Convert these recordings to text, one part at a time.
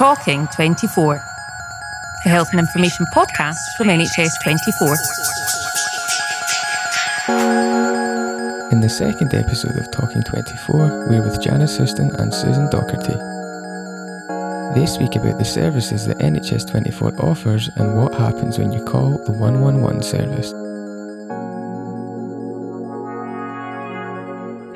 Talking 24, the health and information podcast from NHS 24. In the second episode of Talking 24, we're with Janice Houston and Susan Docherty. They speak about the services that NHS 24 offers and what happens when you call the 111 service.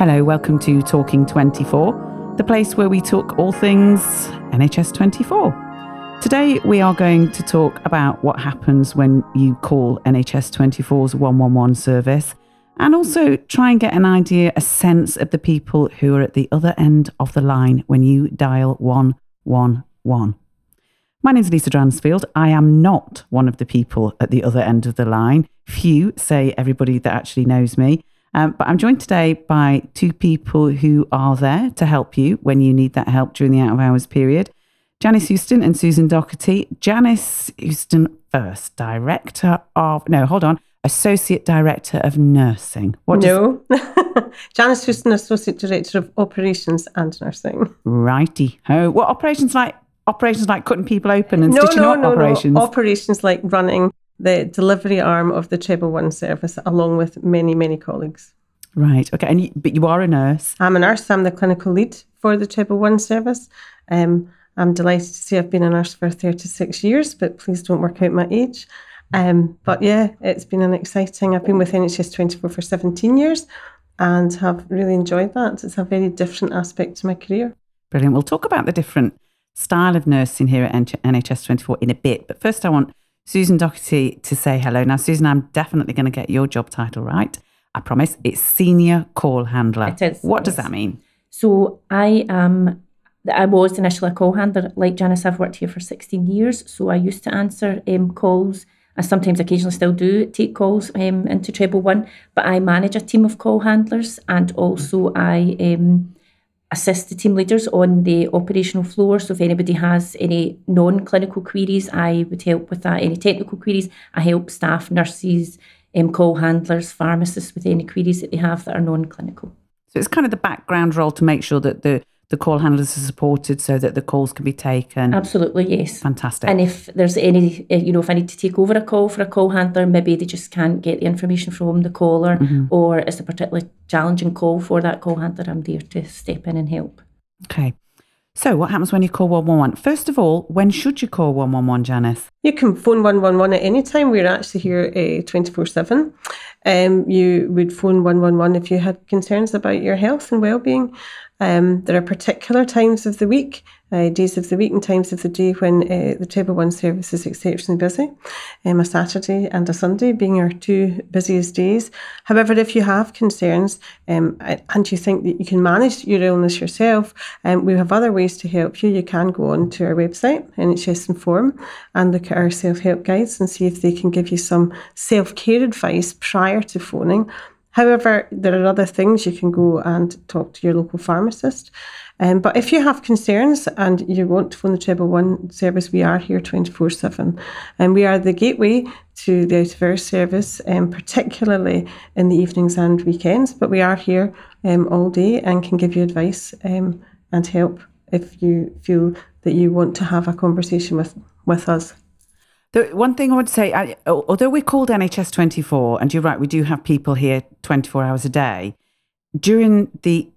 Hello, welcome to Talking 24, the place where we talk all things NHS 24. Today, we are going to talk about what happens when you call NHS 24's 111 service and also try and get an idea, a sense of the people who are at the other end of the line when you dial 111. My name is Lisa Dransfield. I am not one of the people at the other end of the line. Few say everybody that actually knows me. Um, but I'm joined today by two people who are there to help you when you need that help during the out of hours period Janice Houston and Susan Docherty. Janice Houston, first, Director of, no, hold on, Associate Director of Nursing. What no. Janice Houston, Associate Director of Operations and Nursing. Righty ho. What operations like? Operations like cutting people open and no, stitching no, up no, operations? No. Operations like running the delivery arm of the Treble One service, along with many, many colleagues. Right. Okay. And you, but you are a nurse. I'm a nurse. I'm the clinical lead for the Treble One service. Um, I'm delighted to say I've been a nurse for 36 years, but please don't work out my age. Um, but yeah, it's been an exciting. I've been with NHS 24 for 17 years and have really enjoyed that. It's a very different aspect to my career. Brilliant. We'll talk about the different style of nursing here at NHS 24 in a bit. But first, I want Susan Docherty to say hello. Now, Susan, I'm definitely going to get your job title right. I promise. It's senior call handler. It is. What does that mean? So I am. I was initially a call handler. Like Janice, I've worked here for 16 years. So I used to answer um, calls. I sometimes occasionally still do take calls um, into Treble One, but I manage a team of call handlers and also I um, assist the team leaders on the operational floor. So if anybody has any non-clinical queries, I would help with that. Any technical queries, I help staff, nurses, um, call handlers, pharmacists with any queries that they have that are non-clinical. So it's kind of the background role to make sure that the the call handlers are supported so that the calls can be taken. Absolutely, yes. Fantastic. And if there's any, eh, you know, if I need to take over a call for a call handler, maybe they just can't get the information from the caller, mm-hmm. or it's a particularly challenging call for that call handler, I'm there to step in and help. Okay. So, what happens when you call 111? First of all, when should you call 111, Janice? You can phone 111 at any time. We're actually here uh, 24 uh, 7. Um, you would phone 111 if you had concerns about your health and well-being. Um, there are particular times of the week, uh, days of the week, and times of the day when uh, the Treble One service is exceptionally busy. Um, a Saturday and a Sunday being our two busiest days. However, if you have concerns um, and you think that you can manage your illness yourself, um, we have other ways to help you. You can go on to our website, NHS Inform, and look at our self help guides and see if they can give you some self care advice prior to phoning However, there are other things you can go and talk to your local pharmacist. Um, but if you have concerns and you want to phone the Treble One service, we are here 24 7. And we are the gateway to the out of hours service, um, particularly in the evenings and weekends. But we are here um, all day and can give you advice um, and help if you feel that you want to have a conversation with, with us. The one thing I would say, I, although we're called NHS 24, and you're right, we do have people here 24 hours a day, during the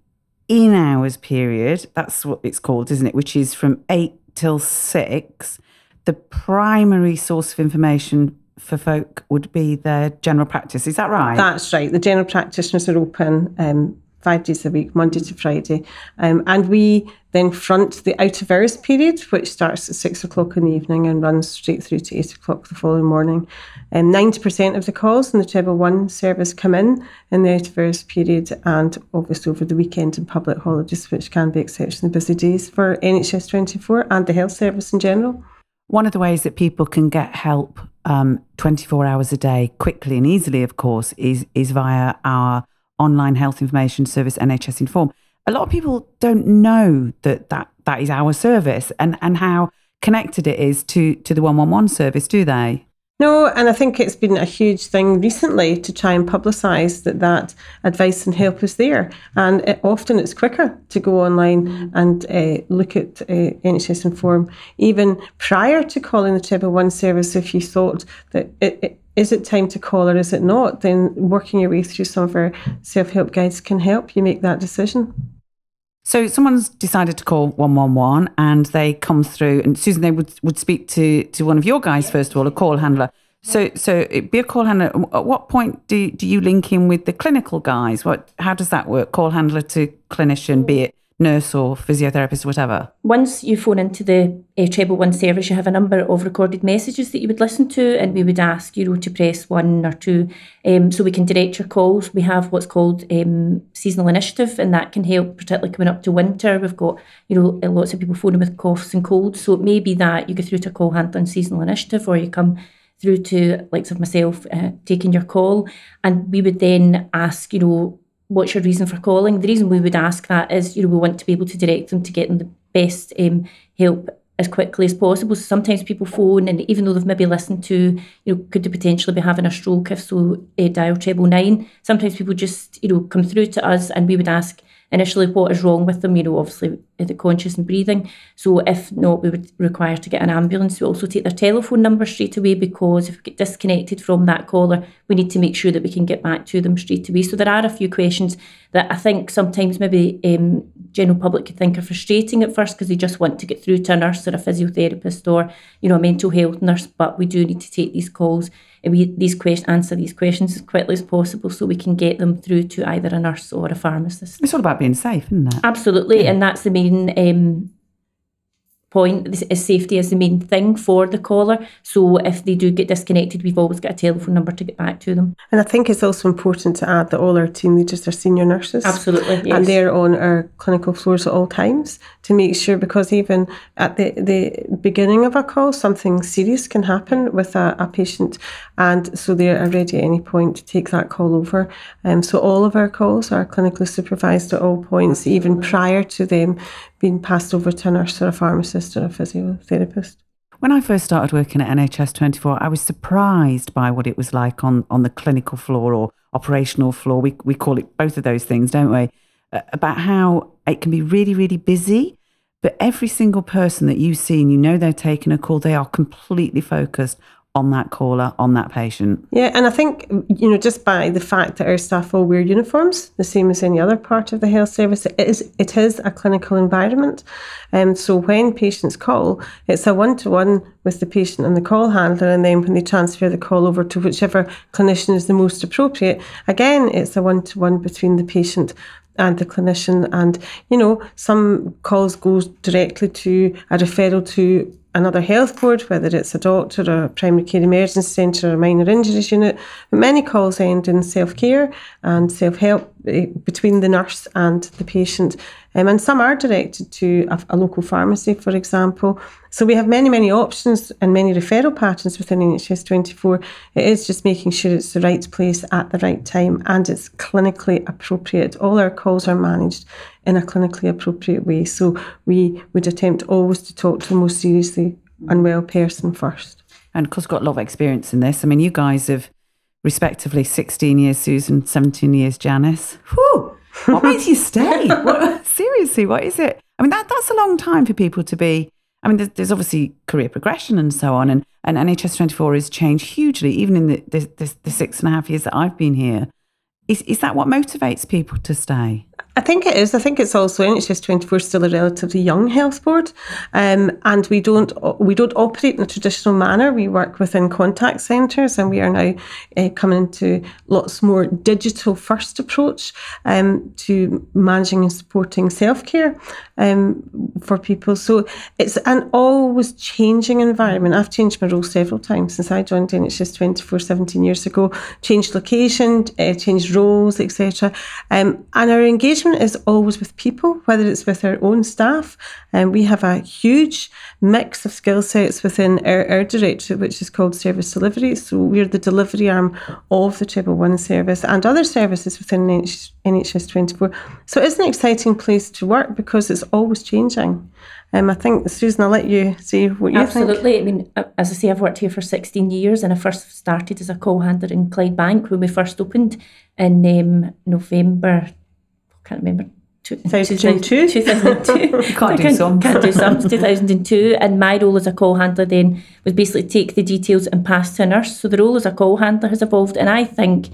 in hours period, that's what it's called, isn't it? Which is from 8 till 6, the primary source of information for folk would be their general practice. Is that right? That's right. The general practitioners are open um, five days a week, Monday to Friday. Um, and we then front the out of hours period, which starts at six o'clock in the evening and runs straight through to eight o'clock the following morning. And um, 90% of the calls in the Treble One service come in in the out of hours period and obviously over the weekend and public holidays, which can be exceptionally busy days for NHS 24 and the health service in general. One of the ways that people can get help um, 24 hours a day quickly and easily, of course, is, is via our online health information service, NHS Inform. A lot of people don't know that that, that is our service and, and how connected it is to, to the 111 service, do they? No, and I think it's been a huge thing recently to try and publicise that that advice and help is there. And it, often it's quicker to go online and uh, look at uh, NHS Inform, even prior to calling the Treble One service. If you thought that it, it is it time to call or is it not, then working your way through some of our self help guides can help you make that decision. So someone's decided to call 111 and they come through and Susan, they would, would speak to, to one of your guys, first of all, a call handler. So, so be a call handler. At what point do, do you link in with the clinical guys? What, how does that work? Call handler to clinician, be it nurse or physiotherapist or whatever? Once you phone into the uh, Treble One service, you have a number of recorded messages that you would listen to, and we would ask you to press one or two, um, so we can direct your calls. We have what's called um, seasonal initiative, and that can help, particularly coming up to winter. We've got you know lots of people phoning with coughs and colds, so it may be that you go through to call handler on seasonal initiative, or you come through to likes of myself uh, taking your call, and we would then ask you know what's your reason for calling? The reason we would ask that is, you know, we want to be able to direct them to get them the best um, help as quickly as possible. So sometimes people phone, and even though they've maybe listened to, you know, could they potentially be having a stroke if so, uh, dial treble nine. Sometimes people just, you know, come through to us, and we would ask initially what is wrong with them, you know, obviously conscious and breathing. So if not, we would require to get an ambulance. We also take their telephone number straight away because if we get disconnected from that caller, we need to make sure that we can get back to them straight away. So there are a few questions that I think sometimes maybe um, general public could think are frustrating at first because they just want to get through to a nurse or a physiotherapist or, you know, a mental health nurse. But we do need to take these calls and we these questions answer these questions as quickly as possible so we can get them through to either a nurse or a pharmacist. It's all about being safe, isn't it? Absolutely, yeah. and that's the main um, point is safety is the main thing for the caller. So if they do get disconnected, we've always got a telephone number to get back to them. And I think it's also important to add that all our team leaders are senior nurses. Absolutely. Yes. And they're on our clinical floors at all times to make sure because even at the, the beginning of a call, something serious can happen with a, a patient. And so they're ready at any point to take that call over. Um, so all of our calls are clinically supervised at all points, even prior to them being passed over to a nurse or a pharmacist or a physiotherapist. When I first started working at NHS 24, I was surprised by what it was like on, on the clinical floor or operational floor. We, we call it both of those things, don't we? Uh, about how it can be really, really busy, but every single person that you see and you know they're taking a call, they are completely focused on that caller, on that patient. Yeah, and I think, you know, just by the fact that our staff all wear uniforms, the same as any other part of the health service, it is, it is a clinical environment. And um, so when patients call, it's a one to one with the patient and the call handler. And then when they transfer the call over to whichever clinician is the most appropriate, again, it's a one to one between the patient and the clinician. And, you know, some calls go directly to a referral to another health board, whether it's a doctor or a primary care emergency centre or a minor injuries unit. But many calls end in self care and self help eh, between the nurse and the patient. Um, and some are directed to a, a, local pharmacy, for example. So we have many, many options and many referral patterns within NHS 24. It is just making sure it's the right place at the right time and it's clinically appropriate. All our calls are managed in a clinically appropriate way. So we would attempt always to talk to the most seriously unwell person first. And because got a lot of experience in this, I mean, you guys have respectively 16 years Susan, 17 years Janice. Whew, what makes you stay? what, seriously, what is it? I mean, that, that's a long time for people to be. I mean, there's, there's obviously career progression and so on, and, and NHS 24 has changed hugely, even in the, the, the, the six and a half years that I've been here. Is, is that what motivates people to stay? I think it is. I think it's also NHS 24 still a relatively young health board, um, and we don't we don't operate in a traditional manner. We work within contact centres, and we are now uh, coming into lots more digital first approach um, to managing and supporting self care um, for people. So it's an always changing environment. I've changed my role several times since I joined NHS 24 17 years ago. Changed location, uh, changed roles, etc. Um, and our engagement engagement is always with people, whether it's with our own staff. And um, we have a huge mix of skill sets within our, our directorate, which is called service delivery. So we're the delivery arm of the Treble One service and other services within NHS 24. So it's an exciting place to work because it's always changing. Um, I think, Susan, I'll let you see what you Absolutely. think. I mean, as I say, I've worked here for 16 years and I first started as a call handler in Clyde Bank when we first opened in um, November, can't remember, 2002. 2002. can't do some. Can't do some. 2002. And my role as a call handler then was basically take the details and pass to a nurse. So the role as a call handler has evolved. And I think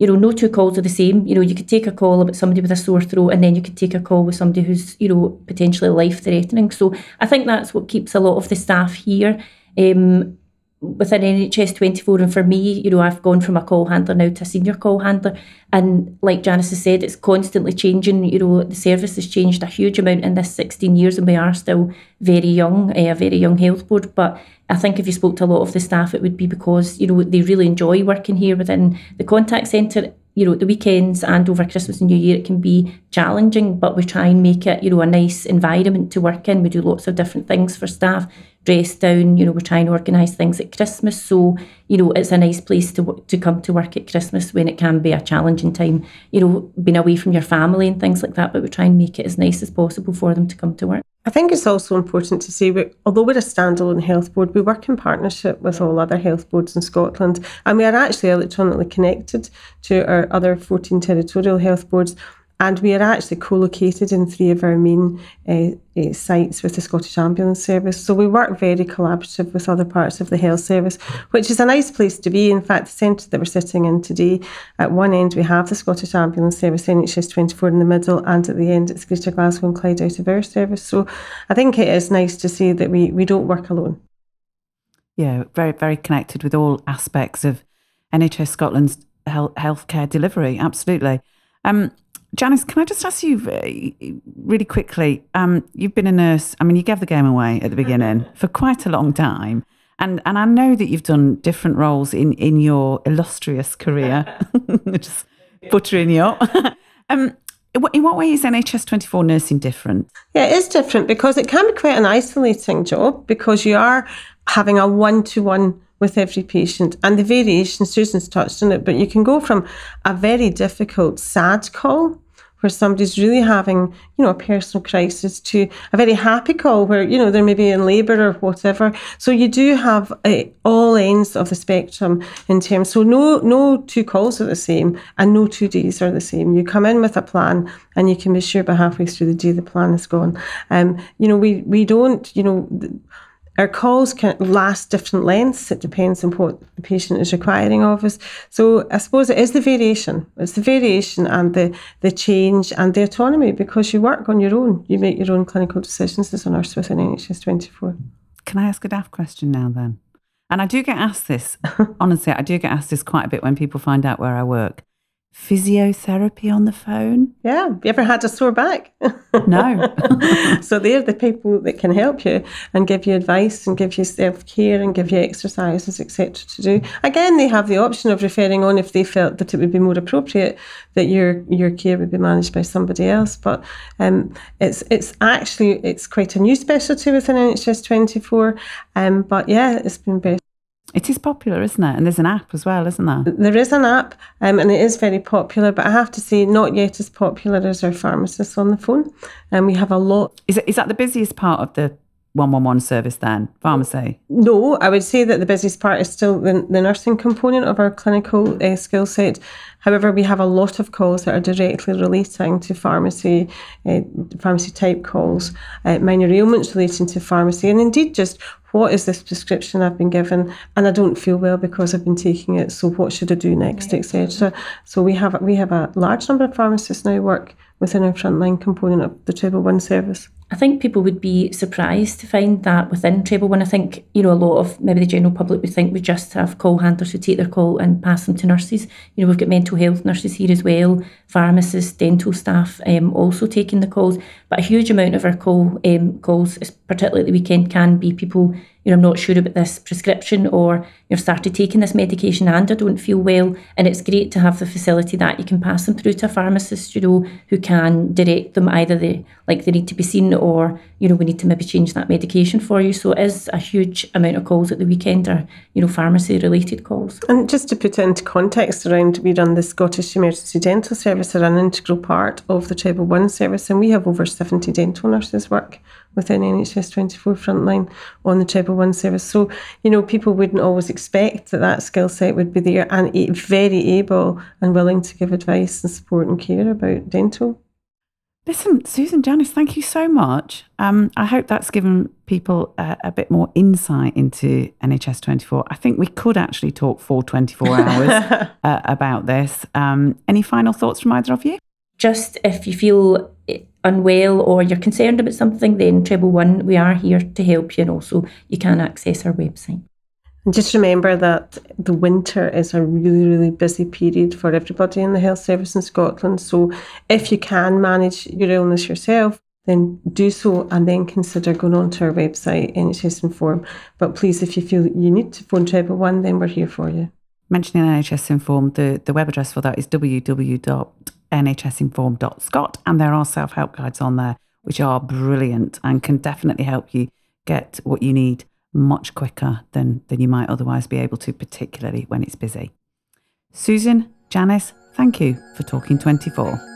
you know, no two calls are the same. You know, you could take a call about somebody with a sore throat and then you could take a call with somebody who's, you know, potentially life threatening. So I think that's what keeps a lot of the staff here. Um, within NHS 24 and for me, you know, I've gone from a call handler now to a senior call handler and like Janice has said, it's constantly changing. You know, the service has changed a huge amount in this 16 years and we are still very young, uh, a very young health board. But I think if you spoke to a lot of the staff, it would be because, you know, they really enjoy working here within the contact centre you know, the weekends and over Christmas and New Year, it can be challenging, but we try and make it, you know, a nice environment to work in. We do lots of different things for staff, down, you know, we try and organise things at Christmas. So, you know, it's a nice place to to come to work at Christmas when it can be a challenging time, you know, being away from your family and things like that, but we try and make it as nice as possible for them to come to work. I think it's also important to say, we, although we're a standalone health board, we work in partnership with all other health boards in Scotland, and we are actually electronically connected to our other 14 territorial health boards. And we are actually co located in three of our main uh, uh, sites with the Scottish Ambulance Service. So we work very collaborative with other parts of the health service, which is a nice place to be. In fact, the centre that we're sitting in today, at one end we have the Scottish Ambulance Service, NHS 24 in the middle, and at the end it's Greater Glasgow and Clyde out of our service. So I think it is nice to see that we, we don't work alone. Yeah, very, very connected with all aspects of NHS Scotland's health healthcare delivery. Absolutely. Um, Janice, can I just ask you uh, really quickly? Um, you've been a nurse. I mean, you gave the game away at the beginning for quite a long time, and and I know that you've done different roles in in your illustrious career. just buttering you up. um, in what way is NHS 24 nursing different? Yeah, it is different because it can be quite an isolating job because you are having a one to one with every patient. And the variation, Susan's touched on it, but you can go from a very difficult, sad call where somebody's really having, you know, a personal crisis to a very happy call where, you know, they're maybe in labour or whatever. So you do have uh, all ends of the spectrum in terms. So no, no two calls are the same and no two days are the same. You come in with a plan and you can be sure by halfway through the day the plan is gone. Um, you know, we, we don't, you know, our calls can last different lengths. It depends on what the patient is requiring of us. So I suppose it is the variation. It's the variation and the, the change and the autonomy because you work on your own. You make your own clinical decisions as a nurse within NHS 24. Can I ask a daft question now then? And I do get asked this, honestly, I do get asked this quite a bit when people find out where I work physiotherapy on the phone? Yeah. Have you ever had a sore back? No. so they're the people that can help you and give you advice and give you self care and give you exercises, etc. to do. Again, they have the option of referring on if they felt that it would be more appropriate that your your care would be managed by somebody else. But um, it's it's actually it's quite a new specialty within NHS twenty four. Um, but yeah, it's been better it is popular, isn't it? And there's an app as well, isn't there? There is an app, um, and it is very popular. But I have to say, not yet as popular as our pharmacists on the phone. And we have a lot. Is it, is that the busiest part of the 111 service then, pharmacy? No, I would say that the busiest part is still the, the nursing component of our clinical uh, skill set. However, we have a lot of calls that are directly relating to pharmacy, uh, pharmacy type calls, uh, minor ailments relating to pharmacy, and indeed just what is this prescription I've been given and I don't feel well because I've been taking it. So what should I do next, etc. So we have we have a large number of pharmacists now work within our frontline component of the Treble One service. I think people would be surprised to find that within Treble One. I think, you know, a lot of maybe the general public would think we just have call handlers who take their call and pass them to nurses. You know, we've got mental health nurses here as well, pharmacists, dental staff um, also taking the calls. But a huge amount of our call um, calls, particularly at the weekend, can be people you know, I'm not sure about this prescription or you've started taking this medication and I don't feel well. And it's great to have the facility that you can pass them through to a pharmacist, you know, who can direct them either they like they need to be seen or, you know, we need to maybe change that medication for you. So it is a huge amount of calls at the weekend or, you know, pharmacy related calls. And just to put it into context around we run the Scottish Emergency Dental Service are an integral part of the Treble One service and we have over 70 dental nurses work within NHS 24 frontline on the Treble One service. So, you know, people wouldn't always expect that that skill set would be there and very able and willing to give advice and support and care about dental. Listen, Susan, Janice, thank you so much. Um, I hope that's given people a, a, bit more insight into NHS 24. I think we could actually talk for 24 hours uh, about this. Um, any final thoughts from either of you? Just if you feel unwell or you're concerned about something, then Treble One, we are here to help you and also you can access our website. Just remember that the winter is a really, really busy period for everybody in the health service in Scotland. So if you can manage your illness yourself, then do so and then consider going on to our website, NHS Inform. But please, if you feel you need to phone Treble One, then we're here for you. Mentioning NHS Inform, the, the web address for that is www.nhsinform.scot, and there are self help guides on there, which are brilliant and can definitely help you get what you need much quicker than, than you might otherwise be able to, particularly when it's busy. Susan, Janice, thank you for talking 24.